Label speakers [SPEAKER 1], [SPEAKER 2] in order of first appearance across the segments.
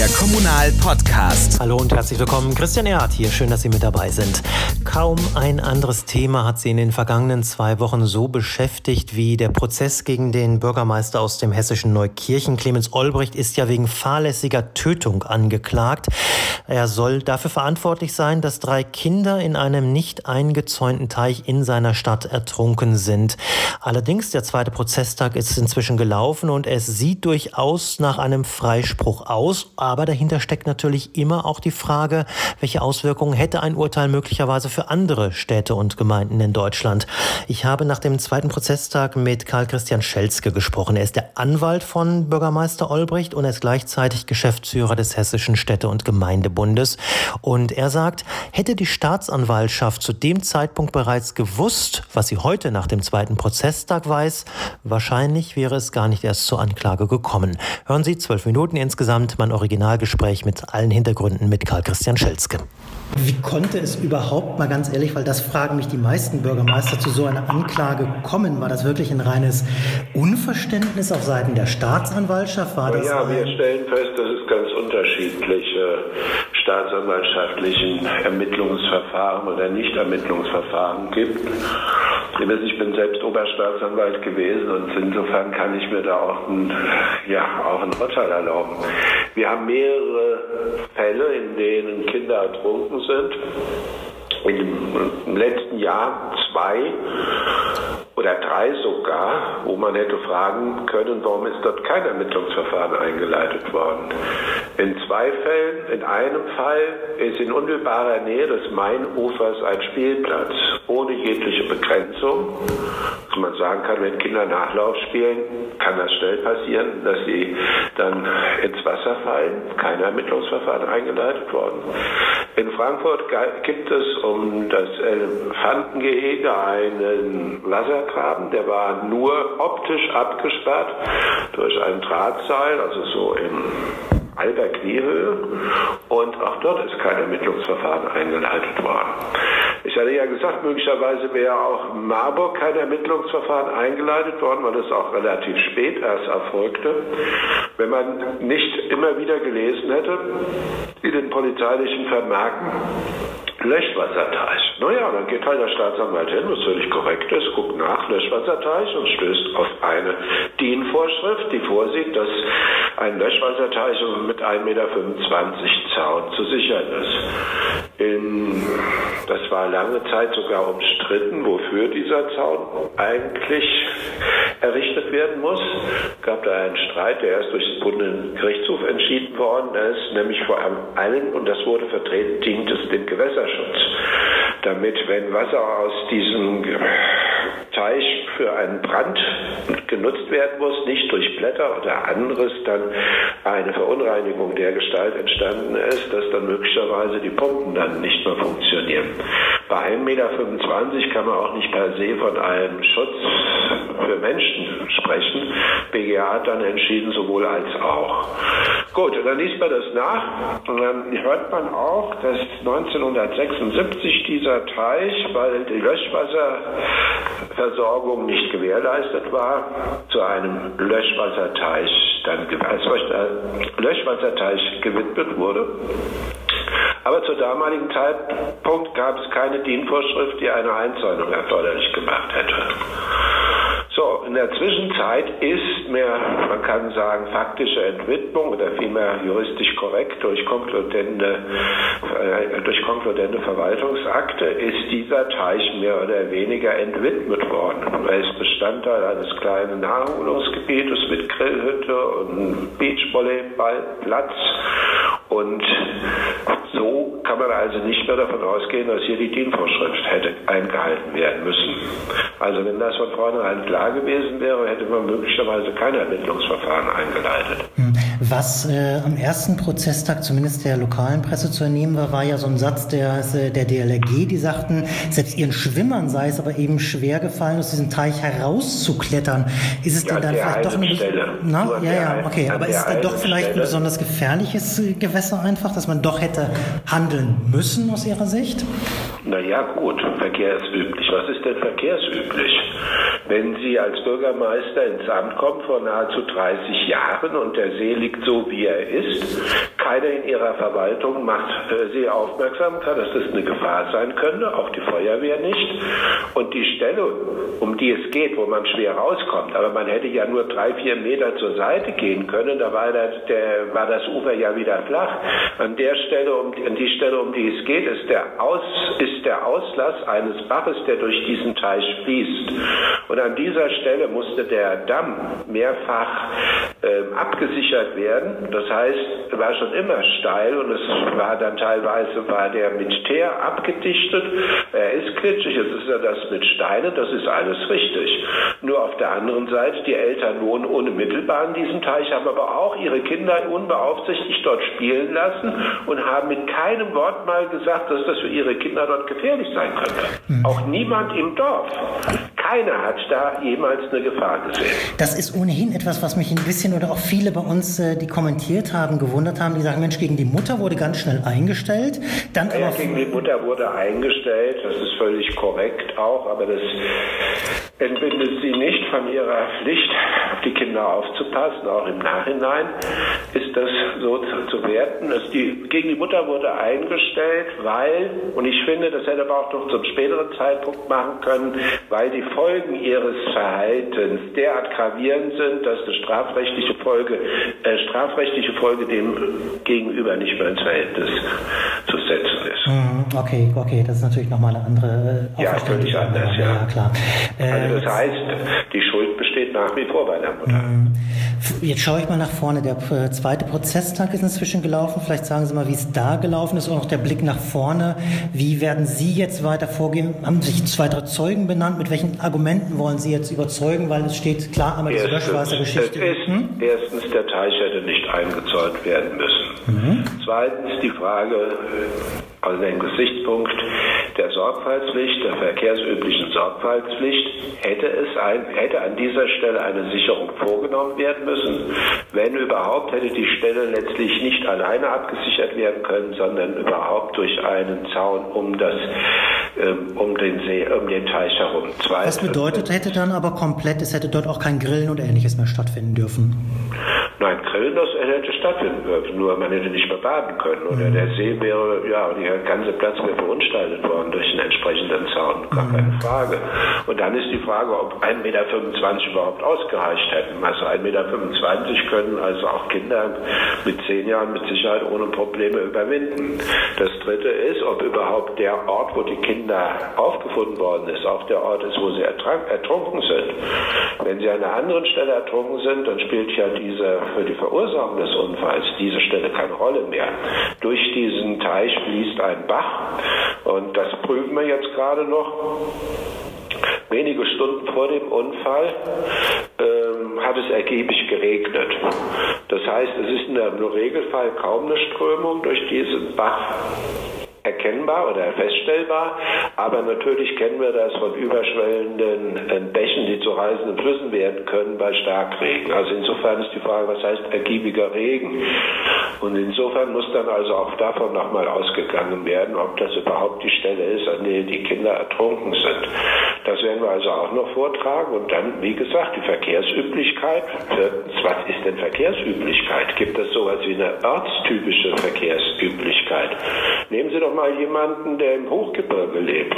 [SPEAKER 1] der Kommunal-Podcast.
[SPEAKER 2] Hallo und herzlich willkommen. Christian Erhardt hier. Schön, dass Sie mit dabei sind. Kaum ein anderes Thema hat Sie in den vergangenen zwei Wochen so beschäftigt wie der Prozess gegen den Bürgermeister aus dem hessischen Neukirchen. Clemens Olbricht ist ja wegen fahrlässiger Tötung angeklagt. Er soll dafür verantwortlich sein, dass drei Kinder in einem nicht eingezäunten Teich in seiner Stadt ertrunken sind. Allerdings, der zweite Prozesstag ist inzwischen gelaufen und es sieht durchaus nach einem Freispruch aus. Aber dahinter steckt natürlich immer auch die Frage, welche Auswirkungen hätte ein Urteil möglicherweise für andere Städte und Gemeinden in Deutschland. Ich habe nach dem zweiten Prozesstag mit Karl Christian Schelzke gesprochen. Er ist der Anwalt von Bürgermeister Olbricht und er ist gleichzeitig Geschäftsführer des Hessischen Städte- und Gemeindebundes. Und er sagt, hätte die Staatsanwaltschaft zu dem Zeitpunkt bereits gewusst, was sie heute nach dem zweiten Prozesstag weiß, wahrscheinlich wäre es gar nicht erst zur Anklage gekommen. Hören Sie zwölf Minuten insgesamt mein Originalgespräch mit allen Hintergründen mit Karl Christian Schelzke.
[SPEAKER 3] Wie konnte es überhaupt, mal ganz ehrlich, weil das fragen mich die meisten Bürgermeister, zu so einer Anklage kommen? War das wirklich ein reines Unverständnis auf Seiten der Staatsanwaltschaft? War das
[SPEAKER 4] ja, wir stellen fest, dass es ganz unterschiedliche staatsanwaltschaftlichen Ermittlungsverfahren oder Nichtermittlungsverfahren gibt. Ich bin selbst Oberstaatsanwalt gewesen und insofern kann ich mir da auch ein, ja, auch ein Urteil erlauben. Wir haben mehrere Fälle, in denen Kinder ertrunken sind. Im letzten Jahr zwei oder drei sogar, wo man hätte fragen können, warum ist dort kein Ermittlungsverfahren eingeleitet worden. In zwei Fällen, in einem Fall ist in unmittelbarer Nähe des Mainufers ein Spielplatz ohne jegliche Begrenzung. Dass man sagen kann, wenn Kinder Nachlauf spielen, kann das schnell passieren, dass sie dann ins Wasser fallen. Kein Ermittlungsverfahren eingeleitet worden. In Frankfurt gibt es um das Elefantengehege einen Wassergraben, der war nur optisch abgesperrt durch ein Drahtseil, also so im halber Kniehöhe und auch dort ist kein Ermittlungsverfahren eingeleitet worden. Ich hatte ja gesagt, möglicherweise wäre auch in Marburg kein Ermittlungsverfahren eingeleitet worden, weil es auch relativ spät erst erfolgte. Wenn man nicht immer wieder gelesen hätte in den polizeilichen Vermerken, Löschwasserteich. Naja, dann geht halt der Staatsanwalt hin, was völlig korrekt ist, guckt nach Löschwasserteich und stößt auf eine DIN-Vorschrift, die vorsieht, dass ein Löschwasserteich mit 1,25 Meter Zaun zu sichern ist. In, das war lange Zeit sogar umstritten, wofür dieser Zaun eigentlich errichtet werden muss. Es gab da einen Streit, der erst durch den Bundesgerichtshof entschieden worden ist, nämlich vor allem, und das wurde vertreten, dient es dem Gewässerschutz. Damit, wenn Wasser aus diesem Teich für einen Brand genutzt werden muss, nicht durch Blätter oder anderes dann eine Verunreinigung der Gestalt entstanden ist, dass dann möglicherweise die Pumpen dann nicht mehr funktionieren. Bei 1,25 Meter kann man auch nicht per se von einem Schutz für Menschen sprechen. BGA hat dann entschieden, sowohl als auch. Gut, dann liest man das nach und dann hört man auch, dass 1976 dieser Teich, weil die Löschwasserversorgung nicht gewährleistet war, zu einem Löschwasserteich dann als Löschwasserteich gewidmet wurde. Aber zur damaligen Zeitpunkt gab es keine DIN-Vorschrift, die eine Einzäunung erforderlich gemacht hätte. So, in der Zwischenzeit ist mehr, man kann sagen, faktische Entwidmung oder vielmehr juristisch korrekt durch konkludente, äh, durch konkludente Verwaltungsakte ist dieser Teich mehr oder weniger entwidmet worden. Er ist Bestandteil eines kleinen Naherholungsgebietes mit Grillhütte und Beachvolleyballplatz und so kann man also nicht mehr davon ausgehen, dass hier die DIN-Vorschrift hätte eingehalten werden müssen. Also wenn das von vornherein klar gewesen wäre, hätte man möglicherweise kein Ermittlungsverfahren eingeleitet.
[SPEAKER 3] Hm. Was äh, am ersten Prozesstag zumindest der lokalen Presse zu entnehmen war, war ja so ein Satz der, äh, der DLRG, die sagten, selbst ihren Schwimmern sei es aber eben schwer gefallen, aus diesem Teich herauszuklettern. Ist es ja, denn dann vielleicht doch eine Stelle. Na? Ja, ja, okay. Aber ist es dann doch vielleicht Stelle. ein besonders gefährliches äh, Gewässer einfach, dass man doch hätte handeln müssen aus Ihrer Sicht?
[SPEAKER 4] Naja, gut, verkehrsüblich. Was ist denn verkehrsüblich? Wenn Sie als Bürgermeister ins Amt kommen vor nahezu 30 Jahren und der See liegt so, wie er ist, einer in ihrer Verwaltung macht äh, sie aufmerksam, dass das eine Gefahr sein könnte, auch die Feuerwehr nicht. Und die Stelle, um die es geht, wo man schwer rauskommt, aber man hätte ja nur drei, vier Meter zur Seite gehen können, da war das, der, war das Ufer ja wieder flach. An der Stelle, um, an die Stelle, um die es geht, ist der, Aus, ist der Auslass eines Baches, der durch diesen Teich fließt. Und an dieser Stelle musste der Damm mehrfach äh, abgesichert werden. Das heißt, war schon immer steil und es war dann teilweise war der mit Teer abgedichtet. Er ist glitschig, jetzt ist er das mit Steinen, das ist alles richtig. Nur auf der anderen Seite, die Eltern wohnen unmittelbar an diesem Teich, haben aber auch ihre Kinder unbeaufsichtigt dort spielen lassen und haben mit keinem Wort mal gesagt, dass das für ihre Kinder dort gefährlich sein könnte. Mhm. Auch niemand im Dorf. Keiner hat da jemals eine Gefahr gesehen.
[SPEAKER 3] Das ist ohnehin etwas, was mich ein bisschen oder auch viele bei uns, äh, die kommentiert haben, gewundert haben. Die sagen, Mensch, gegen die Mutter wurde ganz schnell eingestellt. Dann
[SPEAKER 4] ja, gegen die Mutter wurde eingestellt. Das ist völlig korrekt auch, aber das entbindet sie nicht von ihrer Pflicht, auf die Kinder aufzupassen. Auch im Nachhinein ist das so zu, werten. Dass die, gegen die Mutter wurde eingestellt, weil, und ich finde, das hätte aber auch noch zum späteren Zeitpunkt machen können, weil die Folgen ihres Verhaltens derart gravierend sind, dass eine strafrechtliche Folge, äh, strafrechtliche Folge dem gegenüber nicht mehr ins Verhältnis zu setzen ist.
[SPEAKER 3] Mhm, okay, okay, das ist natürlich nochmal eine andere
[SPEAKER 4] äh, Ja, völlig anders, ja. ja klar. Also das heißt, die Schuld besteht nach wie vor bei der Mutter.
[SPEAKER 3] Jetzt schaue ich mal nach vorne. Der äh, zweite Prozesstag ist inzwischen gelaufen. Vielleicht sagen Sie mal, wie es da gelaufen ist und auch der Blick nach vorne. Wie werden Sie jetzt weiter vorgehen? Haben sich zwei, drei Zeugen benannt? Mit welchen Argumenten wollen Sie jetzt überzeugen? Weil es steht klar einmal diese Löschwassergeschichte.
[SPEAKER 4] Hm? Erstens, der Teich hätte nicht eingezäunt werden müssen. Mhm. Zweitens die Frage, aus dem Gesichtspunkt der Sorgfaltspflicht, der verkehrsüblichen Sorgfaltspflicht, hätte es ein, hätte an dieser Stelle eine Sicherung vorgenommen werden müssen. Wenn überhaupt, hätte die Stelle letztlich nicht alleine abgesichert werden können, sondern überhaupt durch einen Zaun um das ähm, um den See, um den Teich herum.
[SPEAKER 3] Zwei das bedeutet, hätte dann aber komplett, es hätte dort auch kein Grillen oder ähnliches mehr stattfinden dürfen.
[SPEAKER 4] Nein, Grillen, das hätte stattfinden dürfen, nur man hätte nicht mehr baden können. Oder mhm. der See wäre, ja, der ganze Platz wäre verunstaltet worden durch einen entsprechenden Zaun, gar mhm. keine Frage. Und dann ist die Frage, ob 1,25 Meter überhaupt ausgereicht hätten. Also 1,25 Meter können also auch Kinder mit zehn Jahren mit Sicherheit ohne Probleme überwinden. Das dritte ist, ob überhaupt der Ort, wo die Kinder aufgefunden worden ist, auch der Ort ist, wo sie ertrunken sind. Wenn sie an einer anderen Stelle ertrunken sind, dann spielt ja diese für die Verursachung des Unfalls diese Stelle keine Rolle mehr. Durch diesen Teich fließt ein Bach und das prüfen wir jetzt gerade noch. Wenige Stunden vor dem Unfall ähm, hat es ergiebig geregnet. Das heißt, es ist einem Regelfall kaum eine Strömung durch diesen Bach erkennbar oder feststellbar, aber natürlich kennen wir das von überschwellenden äh, Bächen, die zu reißenden Flüssen werden können bei Starkregen. Also insofern ist die Frage, was heißt ergiebiger Regen? Und insofern muss dann also auch davon nochmal ausgegangen werden, ob das überhaupt die Stelle ist, an der die Kinder ertrunken sind. Das werden wir also auch noch vortragen. Und dann, wie gesagt, die Verkehrsüblichkeit. Was ist denn Verkehrsüblichkeit? Gibt es sowas wie eine ortstypische Verkehrsüblichkeit? Nehmen Sie doch mal jemanden, der im Hochgebirge lebt.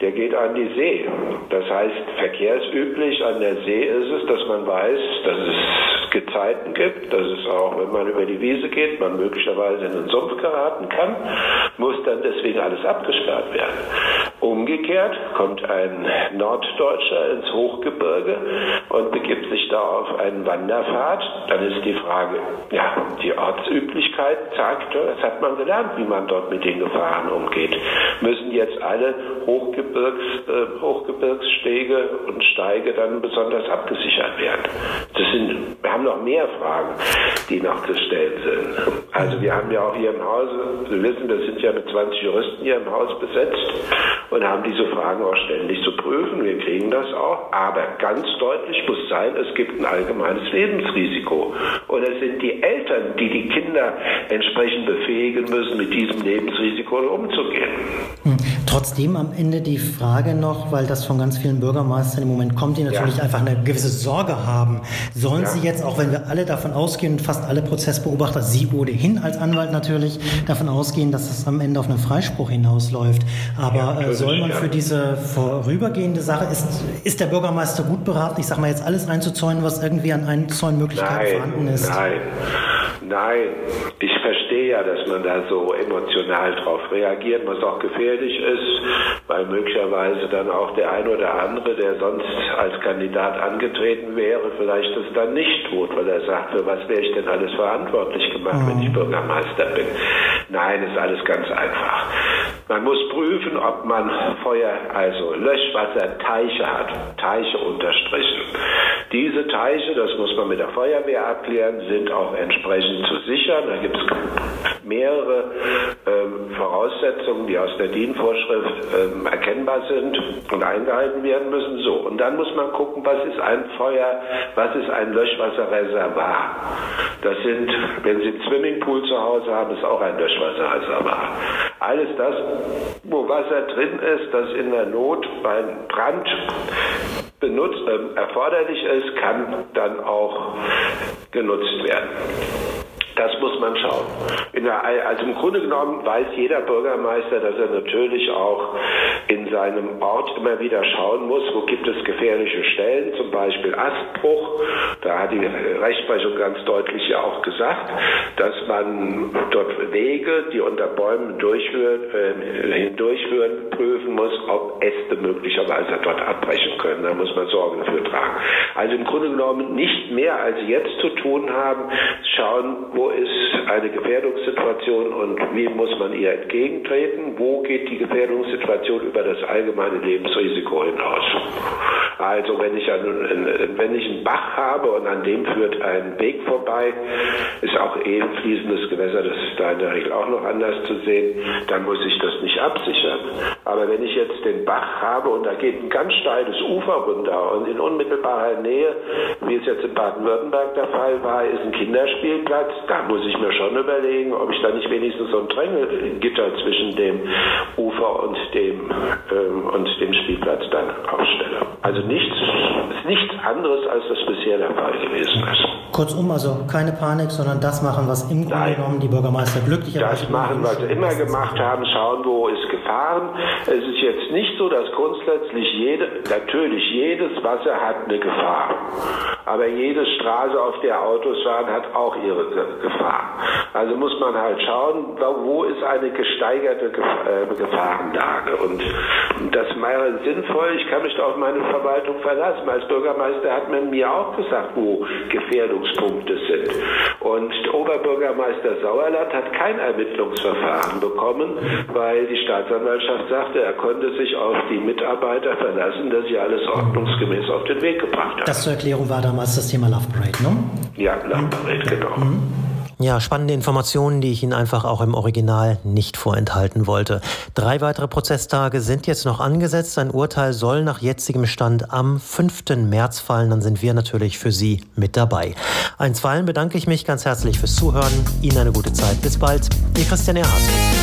[SPEAKER 4] Der geht an die See. Das heißt, verkehrsüblich an der See ist es, dass man weiß, dass es Gezeiten gibt, dass es auch, wenn man über die Wiese geht, man möglicherweise in den Sumpf geraten kann, muss dann deswegen alles abgesperrt werden. Umgekehrt kommt ein Norddeutscher ins Hochgebirge und begibt sich da auf einen Wanderpfad, dann ist die Frage, ja, die Ortsüblichkeit sagt, das hat man gelernt, wie man dort mit den Gefahren umgeht. Müssen jetzt alle Hochgebirgs, äh, Hochgebirgsstege und Steige dann besonders abgesichert werden? Das sind, wir haben noch mehr Fragen, die noch gestellt sind. Also wir haben ja auch hier im Hause, Sie wissen, wir sind ja mit 20 Juristen hier im Haus besetzt und haben diese Fragen auch ständig zu prüfen. Wir kriegen das auch. Aber ganz deutlich muss sein, es gibt ein allgemeines Lebensrisiko. Und es sind die Eltern, die die Kinder entsprechend befähigen müssen, mit diesem Lebensrisiko umzugehen.
[SPEAKER 3] Hm. Trotzdem am Ende die Frage noch, weil das von ganz vielen Bürgermeistern im Moment kommt, die natürlich ja. einfach eine gewisse Sorge haben. Sollen ja. sie jetzt, auch wenn wir alle davon ausgehen, fast alle Prozessbeobachter, Sie ohnehin als Anwalt natürlich, davon ausgehen, dass es am Ende auf einen Freispruch hinausläuft. Aber ja, äh, soll man für diese vorübergehende Sache, ist, ist der Bürgermeister gut beraten, ich sage mal jetzt alles einzuzäunen, was irgendwie an Einzäunmöglichkeiten vorhanden ist?
[SPEAKER 4] Nein, nein. Ich verstehe ja, dass man da so emotional drauf reagiert, was auch gefährlich ist, weil möglicherweise dann auch der ein oder andere, der sonst als Kandidat angetreten wäre, vielleicht das dann nicht tut, weil er sagt, für was wäre ich denn alles verantwortlich gemacht, mhm. wenn ich Bürgermeister bin. Nein, ist alles ganz einfach. Man muss prüfen, ob man Feuer, also Löschwasserteiche hat, Teiche unterstrichen. Diese Teiche, das muss man mit der Feuerwehr abklären, sind auch entsprechend zu sichern. Da gibt es mehrere ähm, Voraussetzungen, die aus der DIN-Vorschrift ähm, erkennbar sind und eingehalten werden müssen. So, und dann muss man gucken, was ist ein Feuer, was ist ein Löschwasserreservoir. Das sind, wenn Sie einen Swimmingpool zu Hause haben, ist auch ein Löschwasserreservoir. Alles das, wo Wasser drin ist, das in der Not beim Brand benutzt, äh, erforderlich ist, kann dann auch genutzt werden. Das muss man schauen. Der, also im Grunde genommen weiß jeder Bürgermeister, dass er natürlich auch in seinem Ort immer wieder schauen muss, wo gibt es gefährliche Stellen, zum Beispiel Astbruch. Da hat die Rechtsprechung ganz deutlich auch gesagt, dass man dort Wege, die unter Bäumen durchführen, äh, hindurchführen, prüfen muss, ob Äste möglicherweise dort abbrechen können. Da muss man Sorge dafür tragen. Also im Grunde genommen nicht mehr als jetzt zu tun haben, schauen, wo ist eine Gefährdungssituation und wie muss man ihr entgegentreten? Wo geht die Gefährdungssituation über das allgemeine Lebensrisiko hinaus? Also wenn ich, einen, wenn ich einen Bach habe und an dem führt ein Weg vorbei, ist auch eh ein fließendes Gewässer, das ist da in der Regel auch noch anders zu sehen, dann muss ich das nicht absichern. Aber wenn ich jetzt den Bach habe und da geht ein ganz steiles Ufer runter und in unmittelbarer Nähe, wie es jetzt in Baden-Württemberg der Fall war, ist ein Kinderspielplatz, da muss ich mir schon überlegen, ob ich da nicht wenigstens so ein Drängelgitter zwischen dem Ufer und dem, ähm, und dem Spielplatz dann aufstelle. Also nichts, nichts anderes, als das bisher der Fall gewesen ist.
[SPEAKER 3] Kurzum, also keine Panik, sondern das machen, was im Grunde genommen die Bürgermeister glücklicherweise
[SPEAKER 4] Das machen, was sie immer gemacht haben, schauen, wo ist Gefahren. Es ist jetzt nicht so, dass grundsätzlich jede, natürlich jedes Wasser hat eine Gefahr. Aber jede Straße, auf der Autos fahren, hat auch ihre Gefahr. Also muss man halt schauen, wo ist eine gesteigerte äh, Gefahrenlage. Und das wäre sinnvoll. Ich kann mich da auf meine Verwaltung verlassen. Als Bürgermeister hat man mir auch gesagt, wo Gefährdungspunkte sind. Und Oberbürgermeister Sauerland hat kein Ermittlungsverfahren bekommen, weil die Staatsanwaltschaft sagte, er konnte sich auf die Mitarbeiter verlassen, dass sie alles ordnungsgemäß auf den Weg gebracht haben.
[SPEAKER 3] Das zur Erklärung war damals das Thema Love Parade, ne?
[SPEAKER 4] Ja, Love Parade, genau. Mhm.
[SPEAKER 2] Ja, spannende Informationen, die ich Ihnen einfach auch im Original nicht vorenthalten wollte. Drei weitere Prozesstage sind jetzt noch angesetzt. Ein Urteil soll nach jetzigem Stand am 5. März fallen. Dann sind wir natürlich für Sie mit dabei. Einstweilen bedanke ich mich ganz herzlich fürs Zuhören. Ihnen eine gute Zeit. Bis bald. Ihr Christian Erhardt.